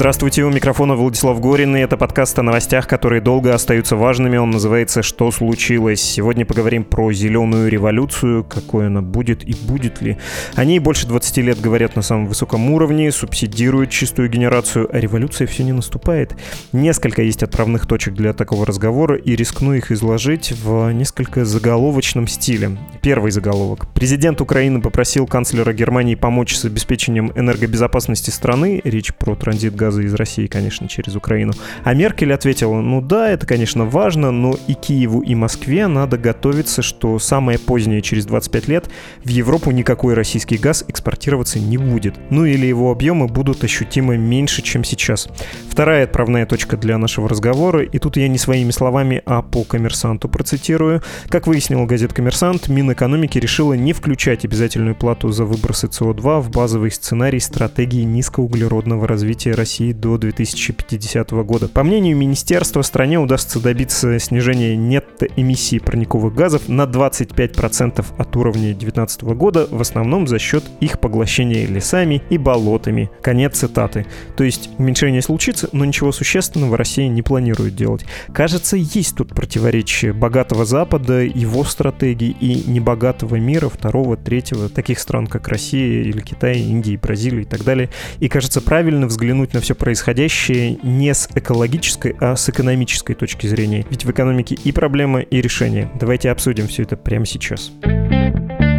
Здравствуйте, у микрофона Владислав Горин, и это подкаст о новостях, которые долго остаются важными. Он называется «Что случилось?». Сегодня поговорим про зеленую революцию, какой она будет и будет ли. О ней больше 20 лет говорят на самом высоком уровне, субсидируют чистую генерацию, а революция все не наступает. Несколько есть отправных точек для такого разговора, и рискну их изложить в несколько заголовочном стиле. Первый заголовок. Президент Украины попросил канцлера Германии помочь с обеспечением энергобезопасности страны. Речь про транзит газа газа из России, конечно, через Украину. А Меркель ответила, ну да, это, конечно, важно, но и Киеву, и Москве надо готовиться, что самое позднее, через 25 лет, в Европу никакой российский газ экспортироваться не будет. Ну или его объемы будут ощутимо меньше, чем сейчас. Вторая отправная точка для нашего разговора, и тут я не своими словами, а по коммерсанту процитирую. Как выяснил газет «Коммерсант», Минэкономики решила не включать обязательную плату за выбросы СО2 в базовый сценарий стратегии низкоуглеродного развития России России до 2050 года. По мнению министерства, стране удастся добиться снижения нетто-эмиссии парниковых газов на 25% от уровня 2019 года, в основном за счет их поглощения лесами и болотами. Конец цитаты. То есть уменьшение случится, но ничего существенного Россия не планирует делать. Кажется, есть тут противоречие богатого Запада, его стратегии и небогатого мира, второго, третьего, таких стран, как Россия или Китай, Индия, Бразилия и так далее. И кажется правильно взглянуть на все все происходящее не с экологической, а с экономической точки зрения. Ведь в экономике и проблема, и решение. Давайте обсудим все это прямо сейчас. Сейчас.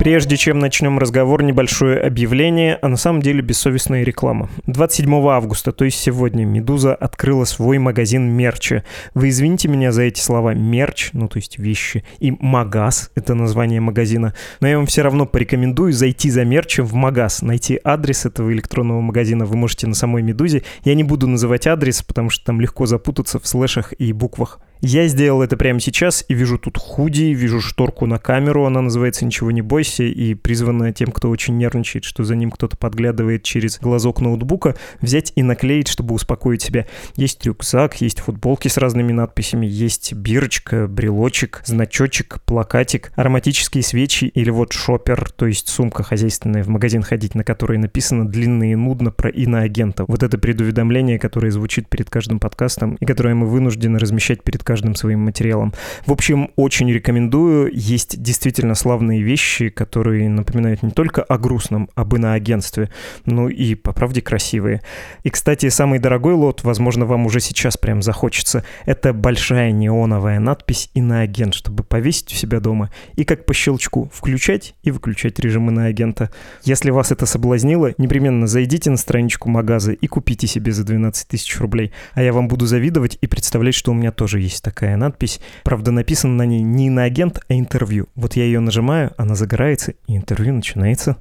Прежде чем начнем разговор, небольшое объявление, а на самом деле бессовестная реклама. 27 августа, то есть сегодня, «Медуза» открыла свой магазин мерча. Вы извините меня за эти слова «мерч», ну то есть вещи, и «магаз» — это название магазина, но я вам все равно порекомендую зайти за мерчем в магаз, найти адрес этого электронного магазина вы можете на самой «Медузе». Я не буду называть адрес, потому что там легко запутаться в слэшах и буквах. Я сделал это прямо сейчас и вижу тут худи, вижу шторку на камеру, она называется «Ничего не бойся» и призвана тем, кто очень нервничает, что за ним кто-то подглядывает через глазок ноутбука, взять и наклеить, чтобы успокоить себя. Есть рюкзак, есть футболки с разными надписями, есть бирочка, брелочек, значочек, плакатик, ароматические свечи или вот шопер, то есть сумка хозяйственная в магазин ходить, на которой написано длинно и нудно про иноагента. Вот это предуведомление, которое звучит перед каждым подкастом и которое мы вынуждены размещать перед каждым своим материалом. В общем, очень рекомендую. Есть действительно славные вещи, которые напоминают не только о грустном, об иноагентстве, но и, по правде, красивые. И, кстати, самый дорогой лот, возможно, вам уже сейчас прям захочется, это большая неоновая надпись «Иноагент», чтобы повесить у себя дома и как по щелчку включать и выключать режим иноагента. Если вас это соблазнило, непременно зайдите на страничку Магаза и купите себе за 12 тысяч рублей. А я вам буду завидовать и представлять, что у меня тоже есть есть такая надпись. Правда, написано на ней не на агент, а интервью. Вот я ее нажимаю, она загорается, и интервью начинается.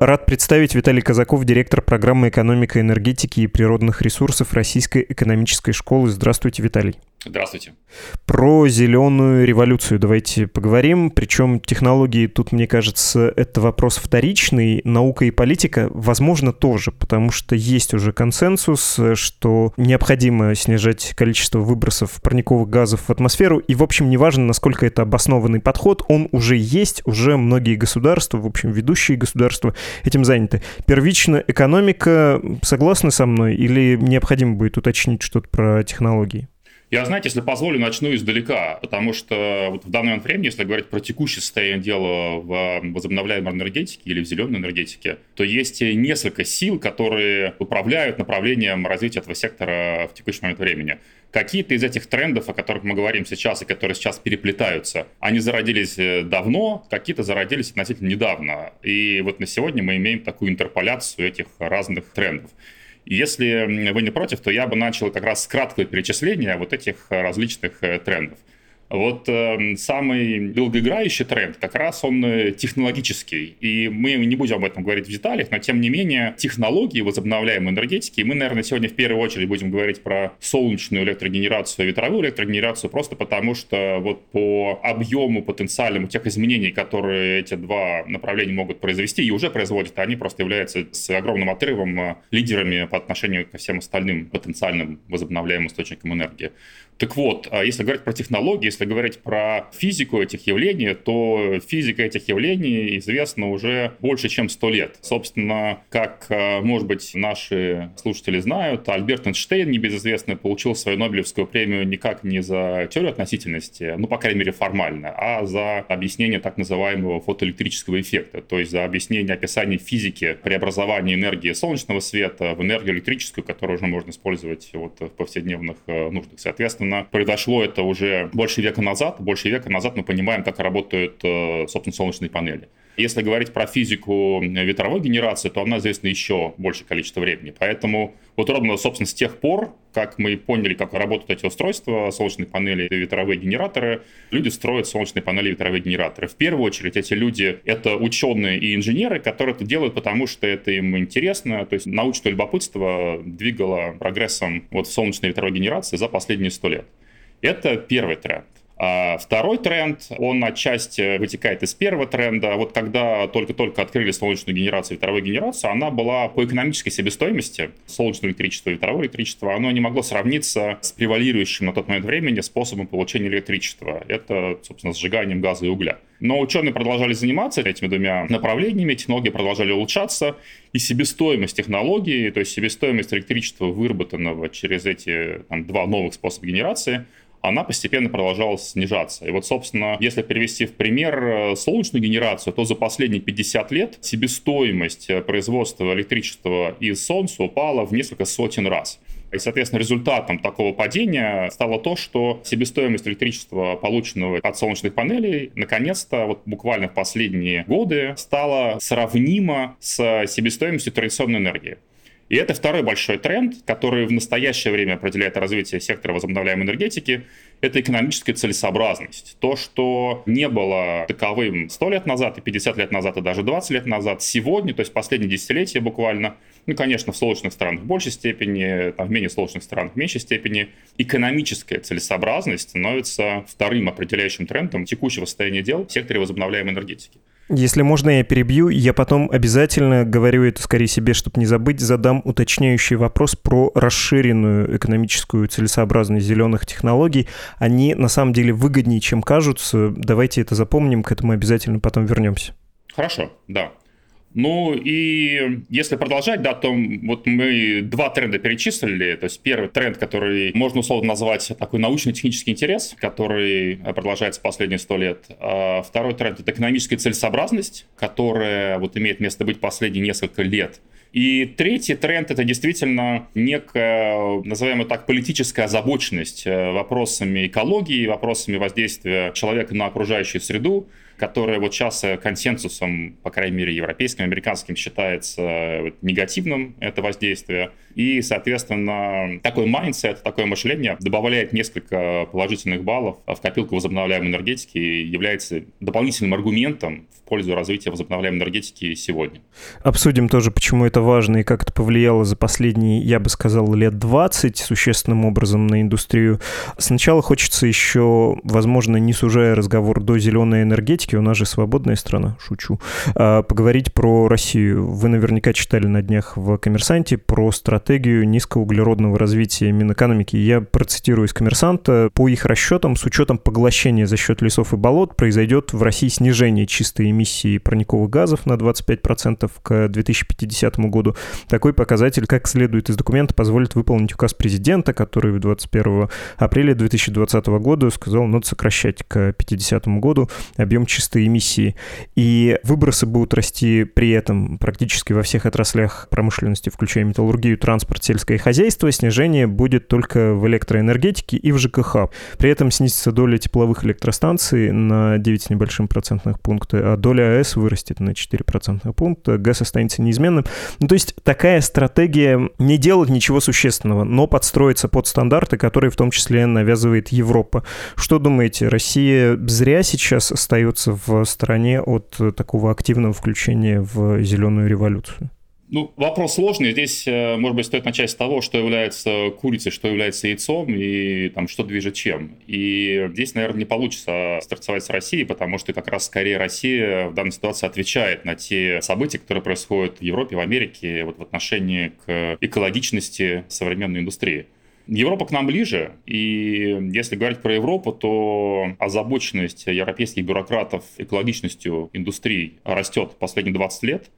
Рад представить Виталий Казаков, директор программы «Экономика энергетики и природных ресурсов Российской экономической школы». Здравствуйте, Виталий. Здравствуйте. Про зеленую революцию давайте поговорим. Причем технологии тут, мне кажется, это вопрос вторичный. Наука и политика, возможно, тоже, потому что есть уже консенсус, что необходимо снижать количество выбросов парниковых газов в атмосферу. И, в общем, неважно, насколько это обоснованный подход, он уже есть, уже многие государства, в общем, ведущие государства этим заняты. Первично экономика, согласны со мной, или необходимо будет уточнить что-то про технологии? Я, знаете, если позволю, начну издалека, потому что вот в данный момент времени, если говорить про текущее состояние дела в возобновляемой энергетике или в зеленой энергетике, то есть несколько сил, которые управляют направлением развития этого сектора в текущий момент времени. Какие-то из этих трендов, о которых мы говорим сейчас и которые сейчас переплетаются, они зародились э, давно, какие-то зародились относительно недавно. И вот на сегодня мы имеем такую интерполяцию этих разных трендов. Если вы не против, то я бы начал как раз с краткого перечисления вот этих различных трендов. Вот э, самый долгоиграющий тренд как раз он э, технологический. И мы не будем об этом говорить в деталях, но тем не менее технологии возобновляемой энергетики, мы, наверное, сегодня в первую очередь будем говорить про солнечную электрогенерацию, ветровую электрогенерацию, просто потому что вот по объему потенциальному тех изменений, которые эти два направления могут произвести и уже производят, они просто являются с огромным отрывом э, лидерами по отношению ко всем остальным потенциальным возобновляемым источникам энергии. Так вот, а если говорить про технологии, если говорить про физику этих явлений, то физика этих явлений известна уже больше, чем сто лет. Собственно, как, а, может быть, наши слушатели знают, Альберт Эйнштейн, небезызвестный, получил свою Нобелевскую премию никак не за теорию относительности, ну, по крайней мере, формально, а за объяснение так называемого фотоэлектрического эффекта, то есть за объяснение описания физики преобразования энергии солнечного света в энергию электрическую, которую уже можно использовать вот в повседневных а, нуждах. Соответственно, Соответственно, произошло это уже больше века назад. Больше века назад мы понимаем, как работают, э, собственно, солнечные панели. Если говорить про физику ветровой генерации, то она известна еще большее количество времени. Поэтому вот ровно, собственно, с тех пор, как мы поняли, как работают эти устройства, солнечные панели и ветровые генераторы, люди строят солнечные панели и ветровые генераторы. В первую очередь эти люди — это ученые и инженеры, которые это делают, потому что это им интересно. То есть научное любопытство двигало прогрессом вот солнечной ветровой генерации за последние сто лет. Это первый тренд. А второй тренд, он отчасти вытекает из первого тренда. Вот когда только-только открыли солнечную генерацию, ветровую генерацию, она была по экономической себестоимости, солнечное электричество и ветровое электричество, оно не могло сравниться с превалирующим на тот момент времени способом получения электричества. Это, собственно, сжиганием газа и угля. Но ученые продолжали заниматься этими двумя направлениями, технологии продолжали улучшаться, и себестоимость технологии, то есть себестоимость электричества, выработанного через эти там, два новых способа генерации, она постепенно продолжала снижаться. И вот, собственно, если перевести в пример э, солнечную генерацию, то за последние 50 лет себестоимость э, производства электричества из солнца упала в несколько сотен раз. И, соответственно, результатом такого падения стало то, что себестоимость электричества, полученного от солнечных панелей, наконец-то, вот буквально в последние годы, стала сравнима с себестоимостью традиционной энергии. И это второй большой тренд, который в настоящее время определяет развитие сектора возобновляемой энергетики, это экономическая целесообразность. То, что не было таковым 100 лет назад, и 50 лет назад, и даже 20 лет назад, сегодня, то есть последние десятилетия буквально, ну, конечно, в солнечных странах в большей степени, там, в менее солнечных странах в меньшей степени, экономическая целесообразность становится вторым определяющим трендом текущего состояния дел в секторе возобновляемой энергетики. Если можно, я перебью. Я потом обязательно говорю это скорее себе, чтобы не забыть, задам уточняющий вопрос про расширенную экономическую целесообразность зеленых технологий. Они на самом деле выгоднее, чем кажутся. Давайте это запомним, к этому обязательно потом вернемся. Хорошо, да. Ну и если продолжать, да, то вот мы два тренда перечислили. То есть первый тренд, который можно условно назвать такой научно-технический интерес, который продолжается последние сто лет. А второй тренд — это экономическая целесообразность, которая вот имеет место быть последние несколько лет. И третий тренд — это действительно некая, назовем так, политическая озабоченность э, вопросами экологии, вопросами воздействия человека на окружающую среду, которое вот сейчас э, консенсусом, по крайней мере, европейским, американским считается э, негативным, это воздействие. И, соответственно, такой mindset, такое мышление добавляет несколько положительных баллов в копилку возобновляемой энергетики и является дополнительным аргументом в пользу развития возобновляемой энергетики сегодня. Обсудим тоже, почему это важно и как это повлияло за последние, я бы сказал, лет 20 существенным образом на индустрию. Сначала хочется еще, возможно, не сужая разговор до зеленой энергетики, у нас же свободная страна, шучу, а, поговорить про Россию. Вы наверняка читали на днях в «Коммерсанте» про стратегию низкоуглеродного развития Минэкономики. Я процитирую из «Коммерсанта». По их расчетам, с учетом поглощения за счет лесов и болот, произойдет в России снижение чистой эмиссии парниковых газов на 25% к 2050 году. Такой показатель, как следует из документа, позволит выполнить указ президента, который 21 апреля 2020 года сказал, надо сокращать к 50 году объем чистой чистые эмиссии, и выбросы будут расти при этом практически во всех отраслях промышленности, включая металлургию, транспорт, сельское хозяйство, снижение будет только в электроэнергетике и в ЖКХ. При этом снизится доля тепловых электростанций на 9 с небольшим процентных пункта, а доля АЭС вырастет на 4 процентных пункта, газ останется неизменным. Ну, то есть такая стратегия не делать ничего существенного, но подстроиться под стандарты, которые в том числе навязывает Европа. Что думаете, Россия зря сейчас остается в стороне от такого активного включения в зеленую революцию? Ну, вопрос сложный. Здесь, э, может быть, стоит начать с того, что является курицей, что является яйцом и там, что движет чем. И здесь, наверное, не получится стартовать с России, потому что как раз скорее Россия в данной ситуации отвечает на те события, которые происходят в Европе, в Америке вот в отношении к экологичности современной индустрии. Европа к нам ближе, и если говорить про Европу, то озабоченность европейских бюрократов экологичностью индустрии растет последние 20 лет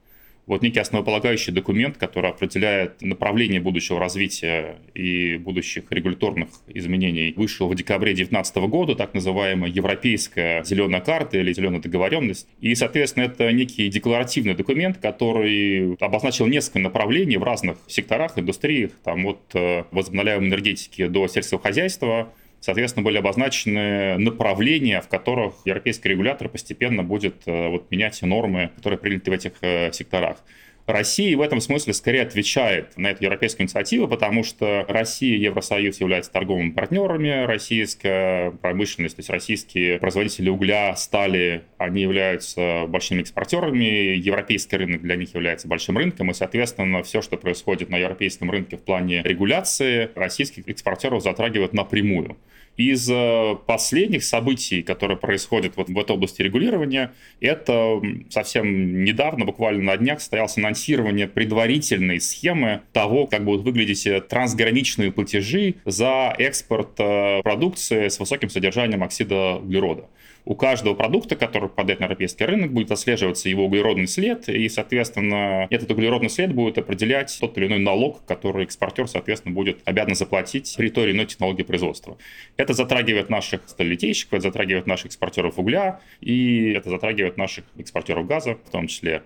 вот некий основополагающий документ, который определяет направление будущего развития и будущих регуляторных изменений, вышел в декабре 2019 года, так называемая Европейская зеленая карта или зеленая договоренность. И, соответственно, это некий декларативный документ, который обозначил несколько направлений в разных секторах, индустриях, там от э, возобновляемой энергетики до сельского хозяйства, соответственно, были обозначены направления, в которых европейский регулятор постепенно будет э, вот, менять нормы, которые приняты в этих э, секторах. Россия в этом смысле скорее отвечает на эту европейскую инициативу, потому что Россия и Евросоюз являются торговыми партнерами, российская промышленность, то есть российские производители угля, стали, они являются большими экспортерами, европейский рынок для них является большим рынком, и, соответственно, все, что происходит на европейском рынке в плане регуляции, российских экспортеров затрагивает напрямую. Из э, последних событий, которые происходят вот в этой области регулирования, это совсем недавно, буквально на днях, состоялось анонсирование предварительной схемы того, как будут выглядеть э, трансграничные платежи за экспорт э, продукции с высоким содержанием оксида углерода у каждого продукта, который попадает на европейский рынок, будет отслеживаться его углеродный след, и, соответственно, этот углеродный след будет определять тот или иной налог, который экспортер, соответственно, будет обязан заплатить при той или иной технологии производства. Это затрагивает наших сталелитейщиков, это затрагивает наших экспортеров угля, и это затрагивает наших экспортеров газа в том числе.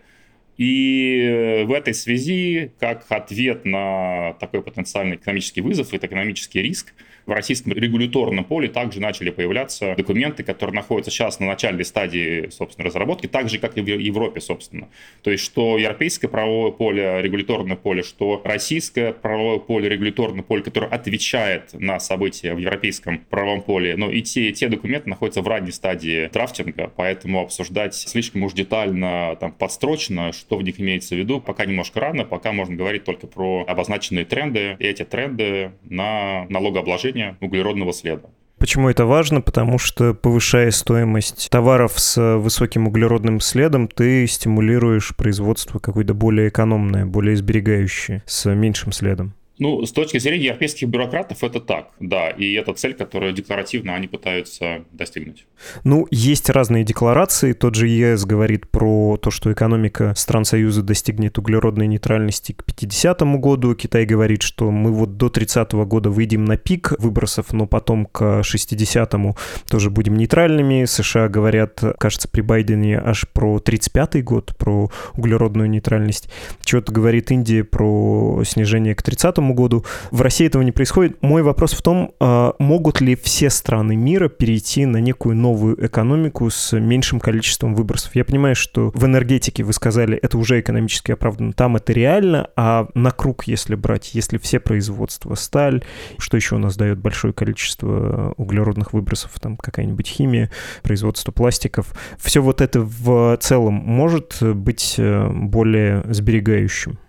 И в этой связи, как ответ на такой потенциальный экономический вызов, это экономический риск, в российском регуляторном поле также начали появляться документы, которые находятся сейчас на начальной стадии, собственно, разработки, так же, как и в Европе, собственно. То есть, что европейское правовое поле, регуляторное поле, что российское правовое поле, регуляторное поле, которое отвечает на события в европейском правовом поле, но и те, и те документы находятся в ранней стадии драфтинга, поэтому обсуждать слишком уж детально, там, подстрочно, что в них имеется в виду, пока немножко рано, пока можно говорить только про обозначенные тренды, и эти тренды на налогообложение снижения углеродного следа. Почему это важно? Потому что повышая стоимость товаров с высоким углеродным следом, ты стимулируешь производство какое-то более экономное, более сберегающее, с меньшим следом. Ну, с точки зрения европейских бюрократов это так, да, и это цель, которую декларативно они пытаются достигнуть. Ну, есть разные декларации. Тот же ЕС говорит про то, что экономика стран Союза достигнет углеродной нейтральности к 50 году. Китай говорит, что мы вот до 30 -го года выйдем на пик выбросов, но потом к 60-му тоже будем нейтральными. США говорят, кажется, при Байдене аж про 35 год, про углеродную нейтральность. Чего-то говорит Индия про снижение к 30 году. В России этого не происходит. Мой вопрос в том, а, могут ли все страны мира перейти на некую новую экономику с меньшим количеством выбросов? Я понимаю, что в энергетике, вы сказали, это уже экономически оправданно, там это реально, а на круг, если брать, если все производства, сталь, что еще у нас дает большое количество углеродных выбросов, там какая-нибудь химия, производство пластиков, все вот это в целом может быть э, более сберегающим?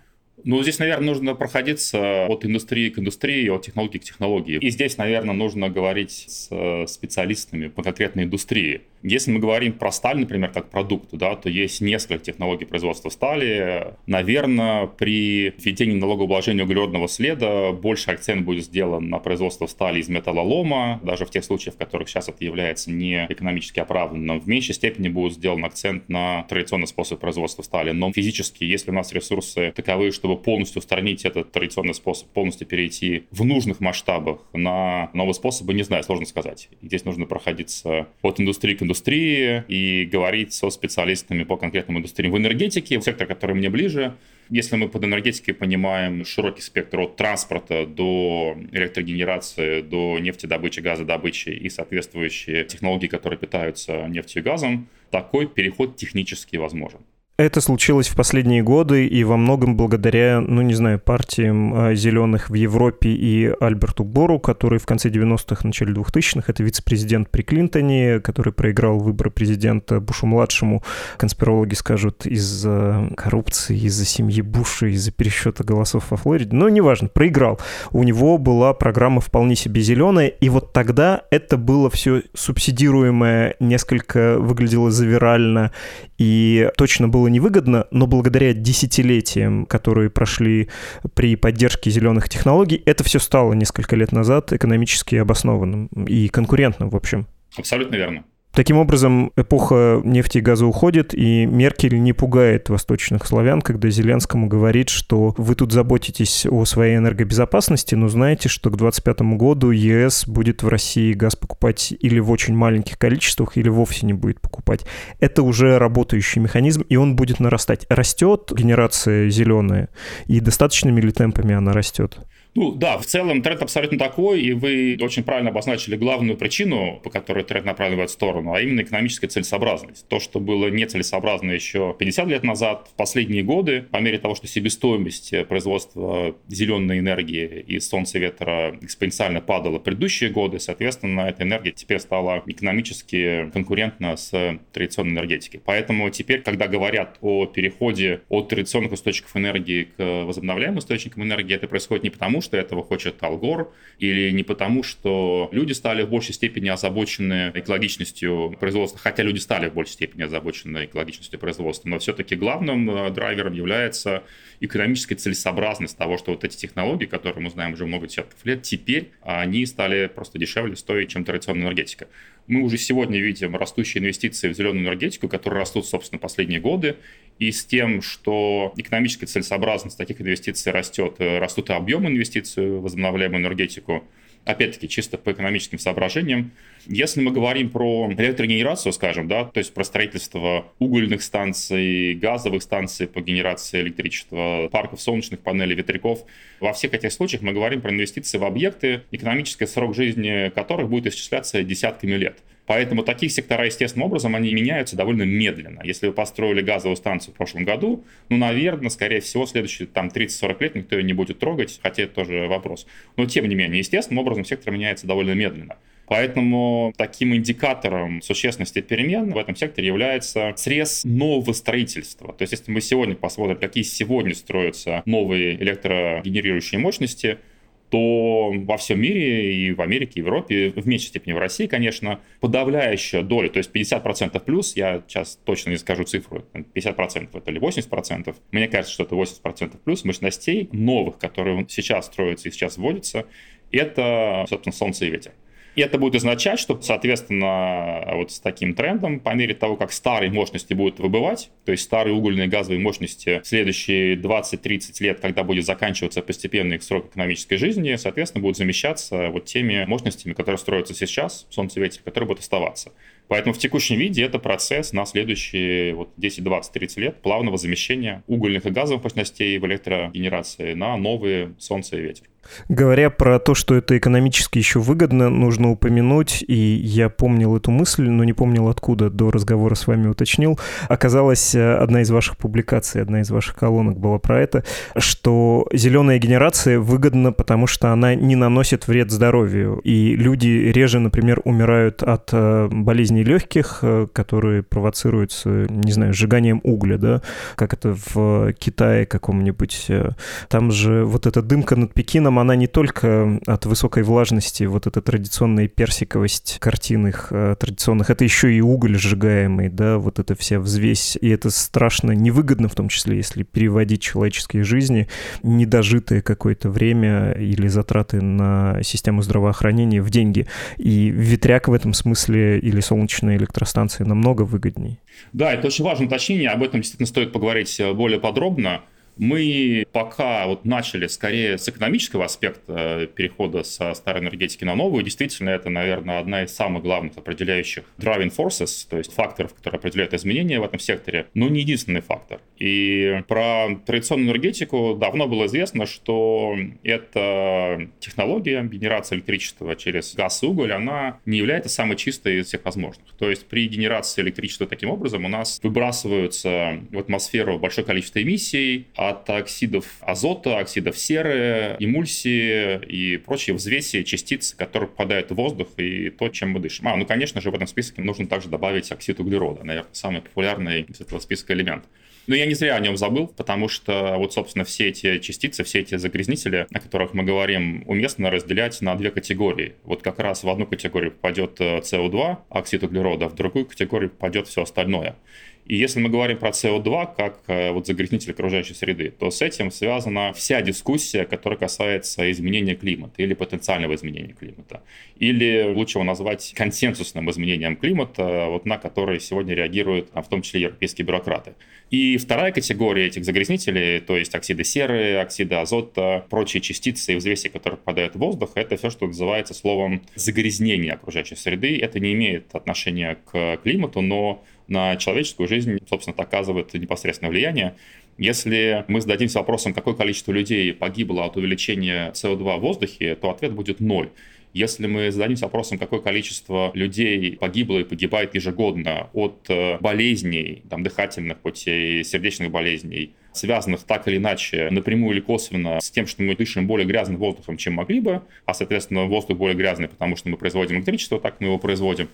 Ну, здесь, наверное, нужно проходиться от индустрии к индустрии, от технологии к технологии. И здесь, наверное, нужно говорить с э, специалистами по конкретной индустрии. Если мы говорим про сталь, например, как продукт, да, то есть несколько технологий производства стали. Наверное, при введении налогообложения углеродного следа больше акцент будет сделан на производство стали из металлолома, даже в тех случаях, в которых сейчас это является не экономически оправданным. В меньшей степени будет сделан акцент на традиционный способ производства стали. Но физически, если у нас ресурсы таковы, чтобы полностью устранить этот традиционный способ, полностью перейти в нужных масштабах на новые способы, не знаю, сложно сказать. Здесь нужно проходиться от индустрии к индустрии и говорить со специалистами по конкретным индустриям в энергетике, сектор, который мне ближе. Если мы под энергетикой понимаем широкий спектр от транспорта до электрогенерации, до нефтедобычи, газодобычи и соответствующие технологии, которые питаются нефтью и газом, такой переход технически возможен. Это случилось в последние годы и во многом благодаря, ну не знаю, партиям а, зеленых в Европе и Альберту Бору, который в конце 90-х, начале 2000-х, это вице-президент при Клинтоне, который проиграл выборы президента Бушу-младшему. Конспирологи скажут, из-за коррупции, из-за семьи Буша, из-за пересчета голосов во Флориде. Но неважно, проиграл. У него была программа вполне себе зеленая, и вот тогда это было все субсидируемое, несколько выглядело завирально, и точно было невыгодно, но благодаря десятилетиям, которые прошли при поддержке зеленых технологий, это все стало несколько лет назад экономически обоснованным и конкурентным, в общем. Абсолютно верно. Таким образом, эпоха нефти и газа уходит, и Меркель не пугает восточных славян, когда Зеленскому говорит, что вы тут заботитесь о своей энергобезопасности, но знаете, что к 2025 году ЕС будет в России газ покупать или в очень маленьких количествах, или вовсе не будет покупать. Это уже работающий механизм, и он будет нарастать. Растет генерация зеленая, и достаточными ли темпами она растет? Ну да, в целом тренд абсолютно такой, и вы очень правильно обозначили главную причину, по которой тренд направлен в эту сторону, а именно экономическая целесообразность. То, что было нецелесообразно еще 50 лет назад, в последние годы, по мере того, что себестоимость производства зеленой энергии из солнца и ветра экспоненциально падала в предыдущие годы, соответственно, эта энергия теперь стала экономически конкурентна с традиционной энергетикой. Поэтому теперь, когда говорят о переходе от традиционных источников энергии к возобновляемым источникам энергии, это происходит не потому, потому, что этого хочет Алгор, или не потому, что люди стали в большей степени озабочены экологичностью производства, хотя люди стали в большей степени озабочены экологичностью производства, но все-таки главным э, драйвером является экономическая целесообразность того, что вот эти технологии, которые мы знаем уже много десятков лет, теперь они стали просто дешевле стоить, чем традиционная энергетика. Мы уже сегодня видим растущие инвестиции в зеленую энергетику, которые растут, собственно, последние годы. И с тем, что экономическая целесообразность таких инвестиций растет, э, растут и объемы инвестиций в возобновляемую энергетику, опять-таки, чисто по экономическим соображениям. Если мы говорим про электрогенерацию, скажем, да, то есть про строительство угольных станций, газовых станций по генерации электричества, парков солнечных панелей, ветряков, во всех этих случаях мы говорим про инвестиции в объекты, экономический срок жизни которых будет исчисляться десятками лет. Поэтому такие сектора, естественным образом, они меняются довольно медленно. Если вы построили газовую станцию в прошлом году, ну, наверное, скорее всего, следующие там 30-40 лет никто ее не будет трогать, хотя это тоже вопрос. Но, тем не менее, естественным образом сектор меняется довольно медленно. Поэтому таким индикатором существенности перемен в этом секторе является срез нового строительства. То есть если мы сегодня посмотрим, какие сегодня строятся новые электрогенерирующие мощности, то во всем мире, и в Америке, и в Европе, в меньшей степени в России, конечно, подавляющая доля, то есть 50% плюс, я сейчас точно не скажу цифру, 50% это или 80%, мне кажется, что это 80% плюс мощностей новых, которые сейчас строятся и сейчас вводятся, это, собственно, солнце и ветер. И это будет означать, что, соответственно, вот с таким трендом, по мере того, как старые мощности будут выбывать, то есть старые угольные газовые мощности в следующие 20-30 лет, когда будет заканчиваться постепенно их срок экономической жизни, соответственно, будут замещаться вот теми мощностями, которые строятся сейчас, солнце, ветер, которые будут оставаться. Поэтому в текущем виде это процесс на следующие вот 10, 20, 30 лет плавного замещения угольных и газовых мощностей в электрогенерации на новые солнце и ветер. Говоря про то, что это экономически еще выгодно, нужно упомянуть, и я помнил эту мысль, но не помнил откуда, до разговора с вами уточнил, оказалась э, одна из ваших публикаций, одна из ваших колонок была про это, что зеленая генерация выгодна, потому что она не наносит вред здоровью, и люди реже, например, умирают от э, болезней легких, э, которые провоцируются, не знаю, сжиганием угля, да, как это в Китае каком-нибудь. Там же вот эта дымка над Пекином, она не только от высокой влажности, вот эта традиционная персиковость картин их э, традиционных, это еще и уголь сжигаемый, да, вот эта вся взвесь, и это страшно невыгодно, в том числе, если переводить человеческие жизни, недожитое какое-то время или затраты на систему здравоохранения в деньги. И ветряк в этом смысле или солнечная электростанция намного выгоднее. Да, это очень важное уточнение, об этом действительно стоит поговорить более подробно. Мы пока вот начали скорее с экономического аспекта перехода со старой энергетики на новую. Действительно, это, наверное, одна из самых главных определяющих driving forces, то есть факторов, которые определяют изменения в этом секторе, но не единственный фактор. И про традиционную энергетику давно было известно, что эта технология генерации электричества через газ и уголь, она не является самой чистой из всех возможных. То есть при генерации электричества таким образом у нас выбрасываются в атмосферу большое количество эмиссий от оксидов азота, оксидов серы, эмульсии и прочие взвеси, частицы, которые попадают в воздух и то, чем мы дышим. А, ну, конечно же, в этом списке нужно также добавить оксид углерода, наверное, самый популярный из этого списка элемент. Но я не зря о нем забыл, потому что вот, собственно, все эти частицы, все эти загрязнители, о которых мы говорим, уместно разделять на две категории. Вот как раз в одну категорию попадет CO2, э, оксид углерода, в другую категорию попадет все остальное. И если мы говорим про CO2 как э, вот загрязнитель окружающей среды, то с этим связана вся дискуссия, которая касается изменения климата или потенциального изменения климата. Или лучше его назвать консенсусным изменением климата, вот на который сегодня реагируют в том числе европейские бюрократы. И вторая категория этих загрязнителей, то есть оксиды серы, оксиды азота, прочие частицы и взвеси, которые попадают в воздух, это все, что называется словом загрязнение окружающей среды. Это не имеет отношения к климату, но на человеческую жизнь, собственно, оказывает непосредственное влияние. Если мы зададимся вопросом, какое количество людей погибло от увеличения СО2 в воздухе, то ответ будет ноль. Если мы зададимся вопросом, какое количество людей погибло и погибает ежегодно от э, болезней, там, дыхательных путей, сердечных болезней, связанных так или иначе напрямую или косвенно с тем, что мы дышим более грязным воздухом, чем могли бы, а, соответственно, воздух более грязный, потому что мы производим электричество, так мы его производим,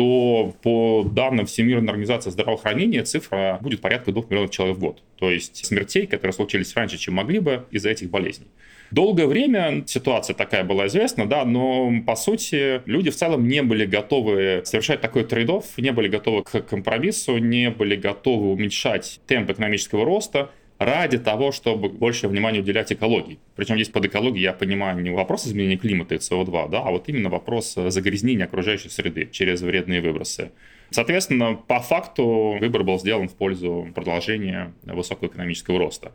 то по данным Всемирной организации здравоохранения цифра будет порядка 2 миллионов человек в год. То есть смертей, которые случились раньше, чем могли бы из-за этих болезней. Долгое время ситуация такая была известна, да, но по сути люди в целом не были готовы совершать такой трейд не были готовы к компромиссу, не были готовы уменьшать темп экономического роста, ради того, чтобы больше внимания уделять экологии. Причем здесь под экологией я понимаю не вопрос изменения климата и СО2, да, а вот именно вопрос загрязнения окружающей среды через вредные выбросы. Соответственно, по факту выбор был сделан в пользу продолжения высокого экономического роста.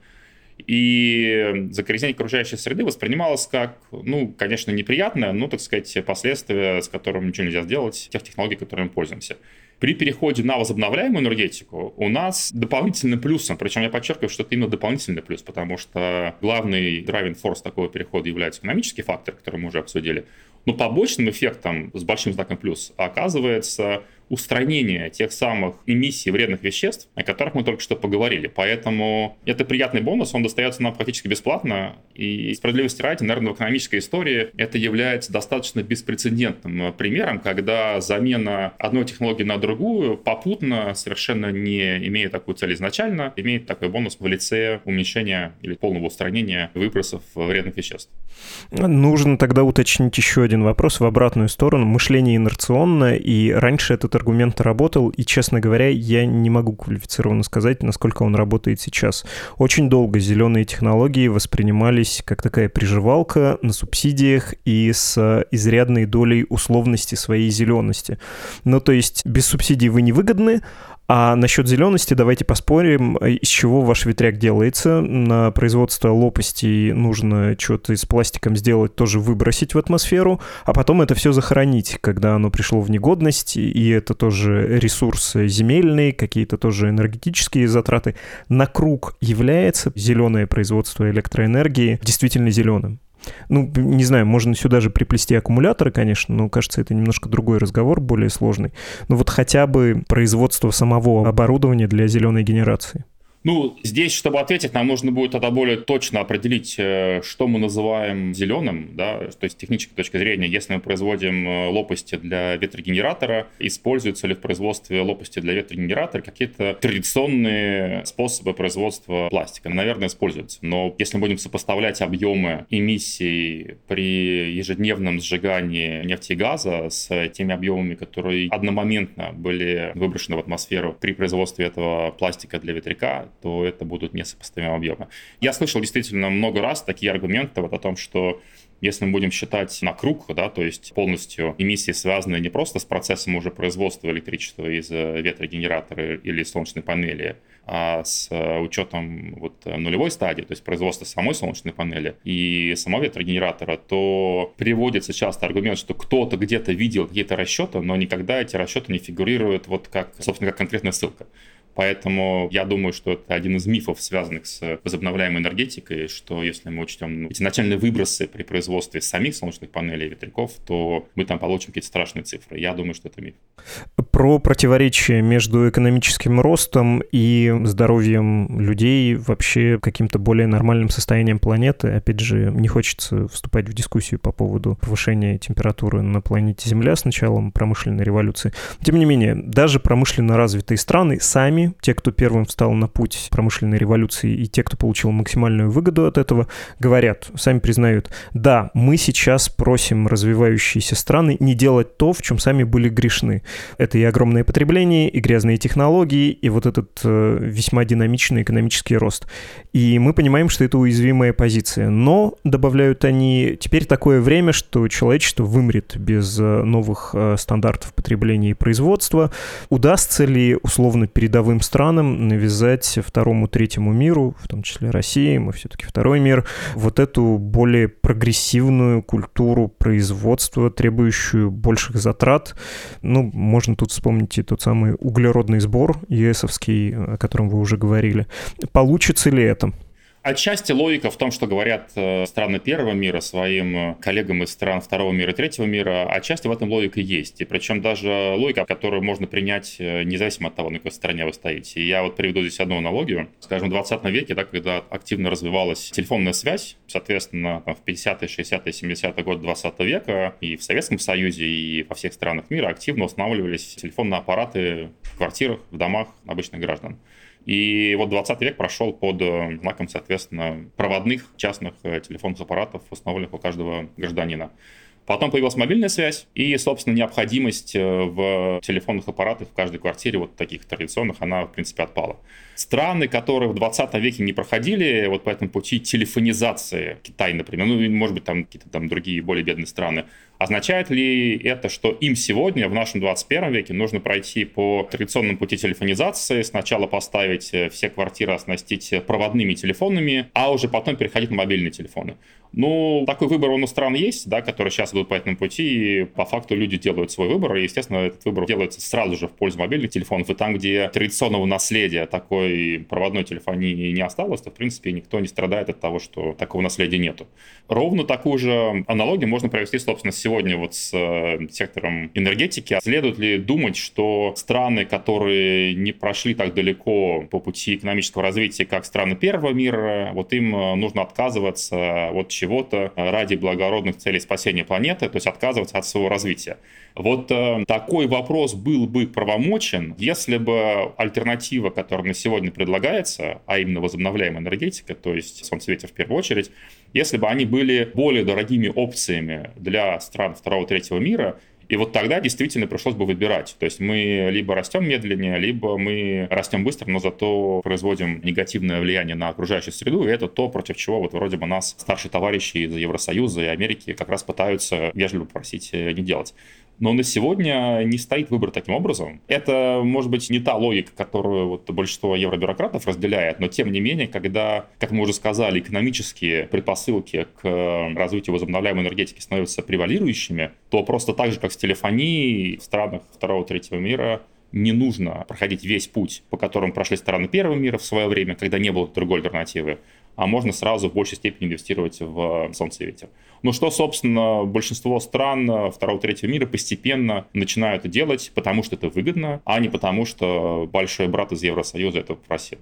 И загрязнение окружающей среды воспринималось как, ну, конечно, неприятное, но, так сказать, последствия, с которым ничего нельзя сделать, тех технологий, которыми мы пользуемся. При переходе на возобновляемую энергетику у нас дополнительным плюсом, причем я подчеркиваю, что это именно дополнительный плюс, потому что главный driving force такого перехода является экономический фактор, который мы уже обсудили, но побочным эффектом с большим знаком плюс оказывается устранение тех самых эмиссий вредных веществ, о которых мы только что поговорили. Поэтому это приятный бонус, он достается нам практически бесплатно. И справедливости ради, наверное, в экономической истории это является достаточно беспрецедентным примером, когда замена одной технологии на другую попутно, совершенно не имея такую цель изначально, имеет такой бонус в лице уменьшения или полного устранения выбросов вредных веществ. Нужно тогда уточнить еще один вопрос в обратную сторону. Мышление инерционное, и раньше этот аргумент работал, и, честно говоря, я не могу квалифицированно сказать, насколько он работает сейчас. Очень долго зеленые технологии воспринимались как такая приживалка на субсидиях и с изрядной долей условности своей зелености. Ну, то есть без субсидий вы невыгодны, а насчет зелености давайте поспорим, из чего ваш ветряк делается. На производство лопастей нужно что-то с пластиком сделать, тоже выбросить в атмосферу, а потом это все захоронить, когда оно пришло в негодность, и это тоже ресурс земельный, какие-то тоже энергетические затраты. На круг является зеленое производство электроэнергии действительно зеленым? Ну, не знаю, можно сюда же приплести аккумуляторы, конечно, но, кажется, это немножко другой разговор, более сложный. Но вот хотя бы производство самого оборудования для зеленой генерации. Ну, здесь, чтобы ответить, нам нужно будет тогда более точно определить, э, что мы называем зеленым, да, то есть с технической точки зрения, если мы производим э, лопасти для ветрогенератора, используются ли в производстве лопасти для ветрогенератора какие-то традиционные способы производства пластика? Наверное, используются. Но если мы будем сопоставлять объемы эмиссий при ежедневном сжигании нефти и газа с теми объемами, которые одномоментно были выброшены в атмосферу при производстве этого пластика для ветряка, то это будут несопоставимые объемы. Я слышал действительно много раз такие аргументы вот о том, что если мы будем считать на круг, да, то есть полностью эмиссии связаны не просто с процессом уже производства электричества из э, ветрогенератора или солнечной панели, а с э, учетом вот нулевой стадии, то есть производства самой солнечной панели и самого ветрогенератора, то приводится часто аргумент, что кто-то где-то видел какие-то расчеты, но никогда эти расчеты не фигурируют вот как, собственно, как конкретная ссылка. Поэтому я думаю, что это один из мифов, связанных с возобновляемой энергетикой, что если мы учтем ну, эти начальные выбросы при производстве самих солнечных панелей и ветряков, то мы там получим какие-то страшные цифры. Я думаю, что это миф. Про противоречие между экономическим ростом и здоровьем людей, вообще каким-то более нормальным состоянием планеты. Опять же, не хочется вступать в дискуссию по поводу повышения температуры на планете Земля с началом промышленной революции. Тем не менее, даже промышленно развитые страны сами те, кто первым встал на путь промышленной революции, и те, кто получил максимальную выгоду от этого, говорят, сами признают, да, мы сейчас просим развивающиеся страны не делать то, в чем сами были грешны. Это и огромное потребление, и грязные технологии, и вот этот э, весьма динамичный экономический рост. И мы понимаем, что это уязвимая позиция. Но, добавляют они, теперь такое время, что человечество вымрет без э, новых э, стандартов потребления и производства. Удастся ли условно передовым мировым странам навязать второму, третьему миру, в том числе России, мы все-таки второй мир, вот эту более прогрессивную культуру производства, требующую больших затрат. Ну, можно тут вспомнить и тот самый углеродный сбор ЕСовский, о котором вы уже говорили. Получится ли это? Отчасти логика в том, что говорят э, страны первого мира своим э, коллегам из стран второго мира и третьего мира, отчасти в этом логика есть. И причем даже логика, которую можно принять э, независимо от того, на какой стороне вы стоите. И я вот приведу здесь одну аналогию. Скажем, в 20 веке, да, когда активно развивалась телефонная связь, соответственно, в 50-е, 60-е, 70-е годы 20 века и в Советском Союзе, и во всех странах мира активно устанавливались телефонные аппараты в квартирах, в домах обычных граждан. И вот 20 век прошел под э, знаком, соответственно, проводных частных э, телефонных аппаратов, установленных у каждого гражданина. Потом появилась мобильная связь, и, собственно, необходимость э, в телефонных аппаратах в каждой квартире, вот таких традиционных, она, в принципе, отпала. Страны, которые в 20 веке не проходили вот по этому пути телефонизации, Китай, например, ну, может быть, там какие-то там другие более бедные страны, Означает ли это, что им сегодня, в нашем 21 веке, нужно пройти по традиционному пути телефонизации, сначала поставить э, все квартиры, оснастить проводными телефонами, а уже потом переходить на мобильные телефоны? Ну, такой выбор он у стран есть, да, которые сейчас идут по этому пути, и по факту люди делают свой выбор, и, естественно, этот выбор делается сразу же в пользу мобильных телефонов, и там, где традиционного наследия такой проводной телефонии не осталось, то, в принципе, никто не страдает от того, что такого наследия нету. Ровно такую же аналогию можно провести, собственно, сегодня вот с э, сектором энергетики. Следует ли думать, что страны, которые не прошли так далеко по пути экономического развития, как страны первого мира, вот им э, нужно отказываться от чего чего-то ради благородных целей спасения планеты, то есть отказываться от своего развития. Вот э, такой вопрос был бы правомочен, если бы альтернатива, которая на сегодня предлагается, а именно возобновляемая энергетика, то есть солнцеветер в первую очередь, если бы они были более дорогими опциями для стран второго-третьего мира, и вот тогда действительно пришлось бы выбирать. То есть мы либо растем медленнее, либо мы растем быстро, но зато производим негативное влияние на окружающую среду, и это то, против чего вот вроде бы нас старшие товарищи из Евросоюза и Америки как раз пытаются вежливо просить э, не делать. Но на сегодня не стоит выбор таким образом. Это, может быть, не та логика, которую вот большинство евробюрократов разделяет, но тем не менее, когда, как мы уже сказали, экономические предпосылки к развитию возобновляемой энергетики становятся превалирующими, то просто так же, как с телефонией в странах второго-третьего мира, не нужно проходить весь путь, по которому прошли страны первого мира в свое время, когда не было другой альтернативы, а можно сразу в большей степени инвестировать в солнце и ветер. Ну что, собственно, большинство стран второго-третьего мира постепенно начинают делать, потому что это выгодно, а не потому, что большой брат из Евросоюза это попросил.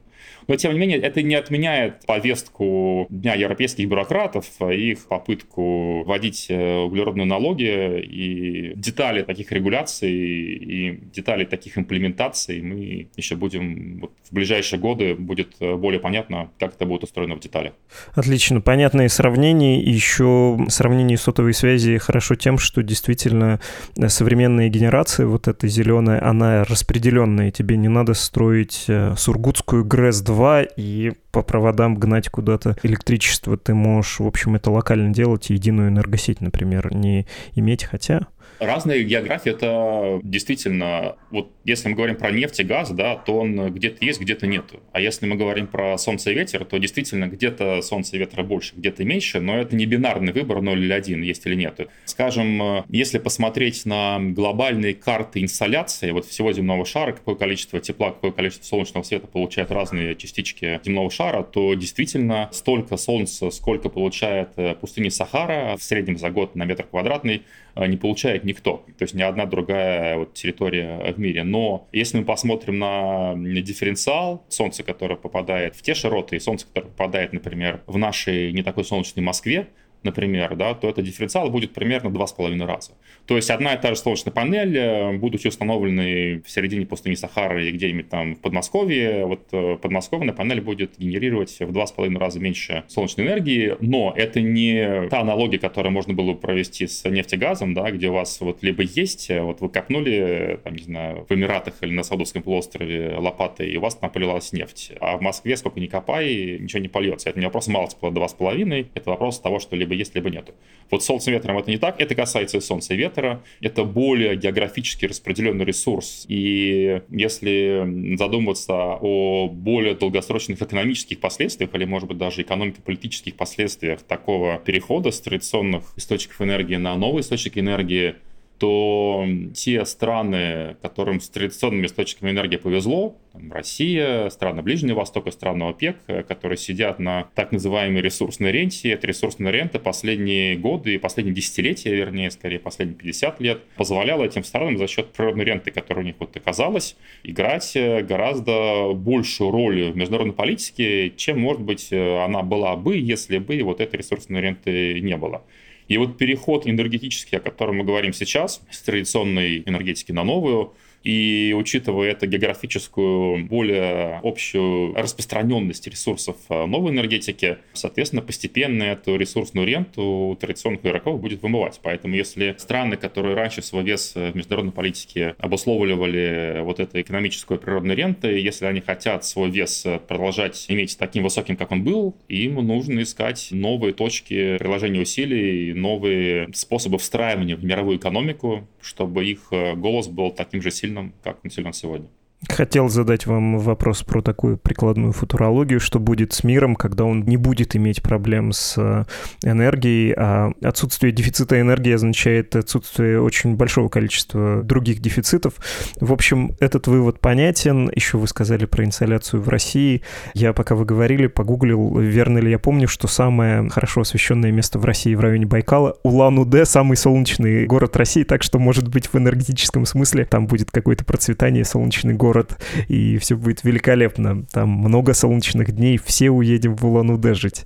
Но, тем не менее, это не отменяет повестку Дня европейских бюрократов, их попытку вводить э, углеродные налоги и детали таких регуляций и детали таких имплементаций мы еще будем вот, в ближайшие годы будет э, более понятно, как это будет устроено в деталях. Отлично, понятные сравнения. Еще сравнении сотовой связи хорошо тем, что действительно э, современная генерация, вот эта зеленая, она распределенная. Тебе не надо строить сургутскую ГРЭС РЭС-2 и по проводам гнать куда-то электричество. Ты можешь, в общем, это локально делать, единую энергосеть, например, не иметь, хотя Разная география — это действительно... Вот если мы говорим про нефть и газ, да, то он где-то есть, где-то нету. А если мы говорим про солнце и ветер, то действительно где-то солнце и ветра больше, где-то меньше, но это не бинарный выбор 0 или 1, есть или нет. Скажем, если посмотреть на глобальные карты инсоляции вот всего земного шара, какое количество тепла, какое количество солнечного света получают разные частички земного шара, то действительно столько солнца, сколько получает э, пустыня Сахара в среднем за год на метр квадратный, э, не получает никто. То есть ни одна другая вот территория в мире. Но если мы посмотрим на дифференциал Солнца, которое попадает в те широты, и Солнце, которое попадает, например, в нашей не такой солнечной Москве, например, да, то этот дифференциал будет примерно 2,5 раза. То есть одна и та же солнечная панель, э, будучи установленной в середине пустыни Сахары и где-нибудь там в Подмосковье, вот э, подмосковная панель будет генерировать в 2,5 раза меньше солнечной энергии, но это не та аналогия, которую можно было провести с нефтегазом, да, где у вас вот либо есть, э, вот вы копнули, там, не знаю, в Эмиратах или на Саудовском полуострове лопатой, и у вас там полилась нефть. А в Москве сколько ни копай, ничего не польется. Это не вопрос малости 2,5, это вопрос того, что либо есть, либо нету. Вот солнце ветром это не так, это касается и солнца и ветра. Это более географически распределенный ресурс. И если задумываться о более долгосрочных экономических последствиях или, может быть, даже экономико-политических последствиях такого перехода с традиционных источников энергии на новые источники энергии, то те страны, которым с традиционными источниками энергии повезло, там, Россия, страны Ближнего Востока, страны ОПЕК, которые сидят на так называемой ресурсной ренте, эта ресурсная рента последние годы и последние десятилетия, вернее, скорее последние 50 лет, позволяла этим странам за счет природной ренты, которая у них вот оказалась, играть гораздо большую роль в международной политике, чем, может быть, она была бы, если бы вот этой ресурсной ренты не было. И вот переход энергетический, о котором мы говорим сейчас, с традиционной энергетики на новую, и учитывая это географическую, более общую распространенность ресурсов э, новой энергетики, соответственно, постепенно эту ресурсную ренту традиционных игроков будет вымывать. Поэтому если страны, которые раньше свой вес в международной политике обусловливали вот этой экономической природной рентой, если они хотят свой вес продолжать иметь таким высоким, как он был, им нужно искать новые точки приложения усилий, новые способы встраивания в мировую экономику, чтобы их э, голос был таким же сильным сильным, как он сегодня. Хотел задать вам вопрос про такую прикладную футурологию, что будет с миром, когда он не будет иметь проблем с э, энергией, а отсутствие дефицита энергии означает отсутствие очень большого количества других дефицитов. В общем, этот вывод понятен. Еще вы сказали про инсоляцию в России. Я, пока вы говорили, погуглил, верно ли я помню, что самое хорошо освещенное место в России в районе Байкала — Улан-Удэ, самый солнечный город России, так что, может быть, в энергетическом смысле там будет какое-то процветание, солнечный город город, и все будет великолепно. Там много солнечных дней, все уедем в Улан-Удэ жить.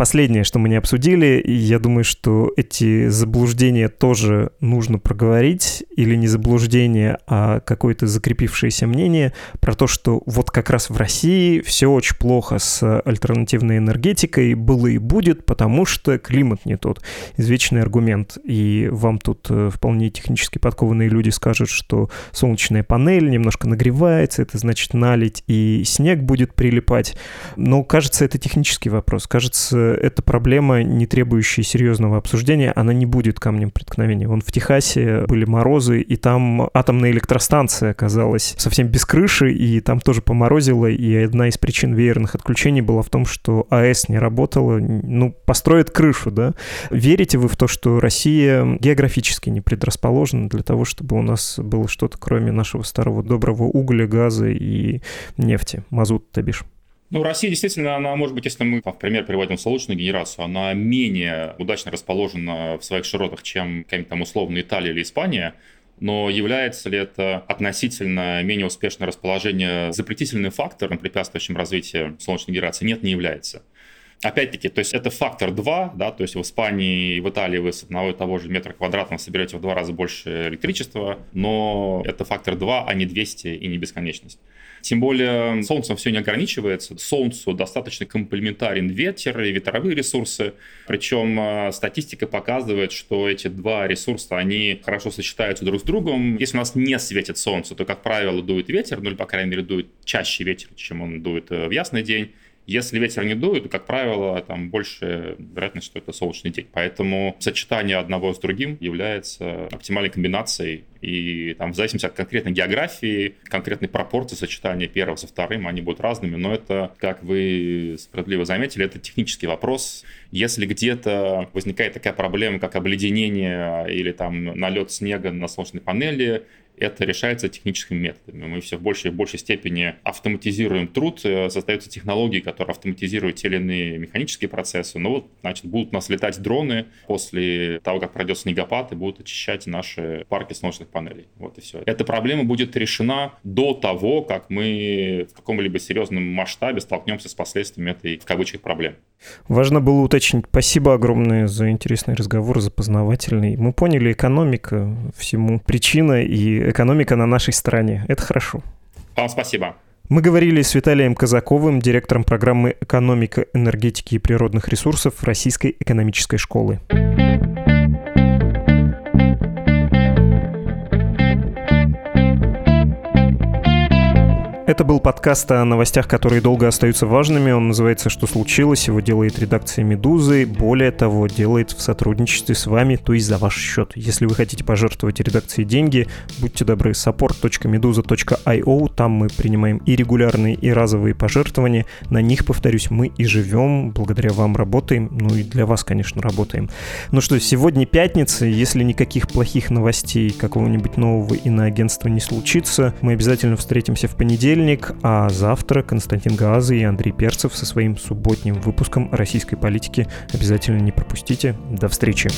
Последнее, что мы не обсудили, я думаю, что эти заблуждения тоже нужно проговорить, или не заблуждение, а какое-то закрепившееся мнение про то, что вот как раз в России все очень плохо с альтернативной энергетикой было и будет, потому что климат не тот. Извечный аргумент. И вам тут э, вполне технически подкованные люди скажут, что солнечная панель немножко нагревает нагревается, это значит налить, и снег будет прилипать. Но кажется, это технический вопрос. Кажется, эта проблема, не требующая серьезного обсуждения, она не будет камнем преткновения. Вон в Техасе были морозы, и там атомная электростанция оказалась совсем без крыши, и там тоже поморозило, и одна из причин веерных отключений была в том, что АЭС не работала, ну, построят крышу, да. Верите вы в то, что Россия географически не предрасположена для того, чтобы у нас было что-то, кроме нашего старого доброго угля, газа и нефти, мазут, то бишь. Ну, Россия действительно, она, может быть, если мы в пример приводим солнечную генерацию, она менее удачно расположена в своих широтах, чем какая-нибудь там условно Италия или Испания, но является ли это относительно менее успешное расположение запретительным фактором, препятствующим развитию солнечной генерации? Нет, не является. Опять-таки, то есть это фактор 2, да, то есть в Испании и в Италии вы с одного и того же метра квадратного соберете в два раза больше электричества, но это фактор 2, а не 200 и не бесконечность. Тем более Солнцем все не ограничивается. Солнцу достаточно комплементарен ветер и ветровые ресурсы. Причем э, статистика показывает, что эти два ресурса, они хорошо сочетаются друг с другом. Если у нас не светит Солнце, то, как правило, дует ветер, ну или, по крайней мере, дует чаще ветер, чем он дует э, в ясный день. Если ветер не дует, то, как правило, там больше вероятность, что это солнечный день. Поэтому сочетание одного с другим является оптимальной комбинацией. И там в зависимости от конкретной географии, конкретной пропорции сочетания первого со вторым, они будут разными. Но это, как вы справедливо заметили, это технический вопрос. Если где-то возникает такая проблема, как обледенение или там налет снега на солнечной панели, это решается техническими методами. Мы все в большей и большей степени автоматизируем труд, э, создаются технологии, которые автоматизируют те или иные механические процессы. Но вот, значит, будут у нас летать дроны после того, как пройдет снегопад, и будут очищать наши парки солнечных панелей. Вот и все. Эта проблема будет решена до того, как мы в каком-либо серьезном масштабе столкнемся с последствиями этой, в кавычках, проблемы. Важно было уточнить. Спасибо огромное за интересный разговор, за познавательный. Мы поняли, экономика всему причина, и экономика на нашей стороне. Это хорошо. Вам спасибо. Мы говорили с Виталием Казаковым, директором программы «Экономика энергетики и природных ресурсов» Российской экономической школы. Это был подкаст о новостях, которые долго остаются важными. Он называется «Что случилось?». Его делает редакция «Медузы». Более того, делает в сотрудничестве с вами, то есть за ваш счет. Если вы хотите пожертвовать редакции деньги, будьте добры, support.meduza.io. Там мы принимаем и регулярные, и разовые пожертвования. На них, повторюсь, мы и живем. Благодаря вам работаем. Ну и для вас, конечно, работаем. Ну что, сегодня пятница. Если никаких плохих новостей какого-нибудь нового иноагентства не случится, мы обязательно встретимся в понедельник понедельник, а завтра Константин Газы и Андрей Перцев со своим субботним выпуском российской политики обязательно не пропустите. До встречи.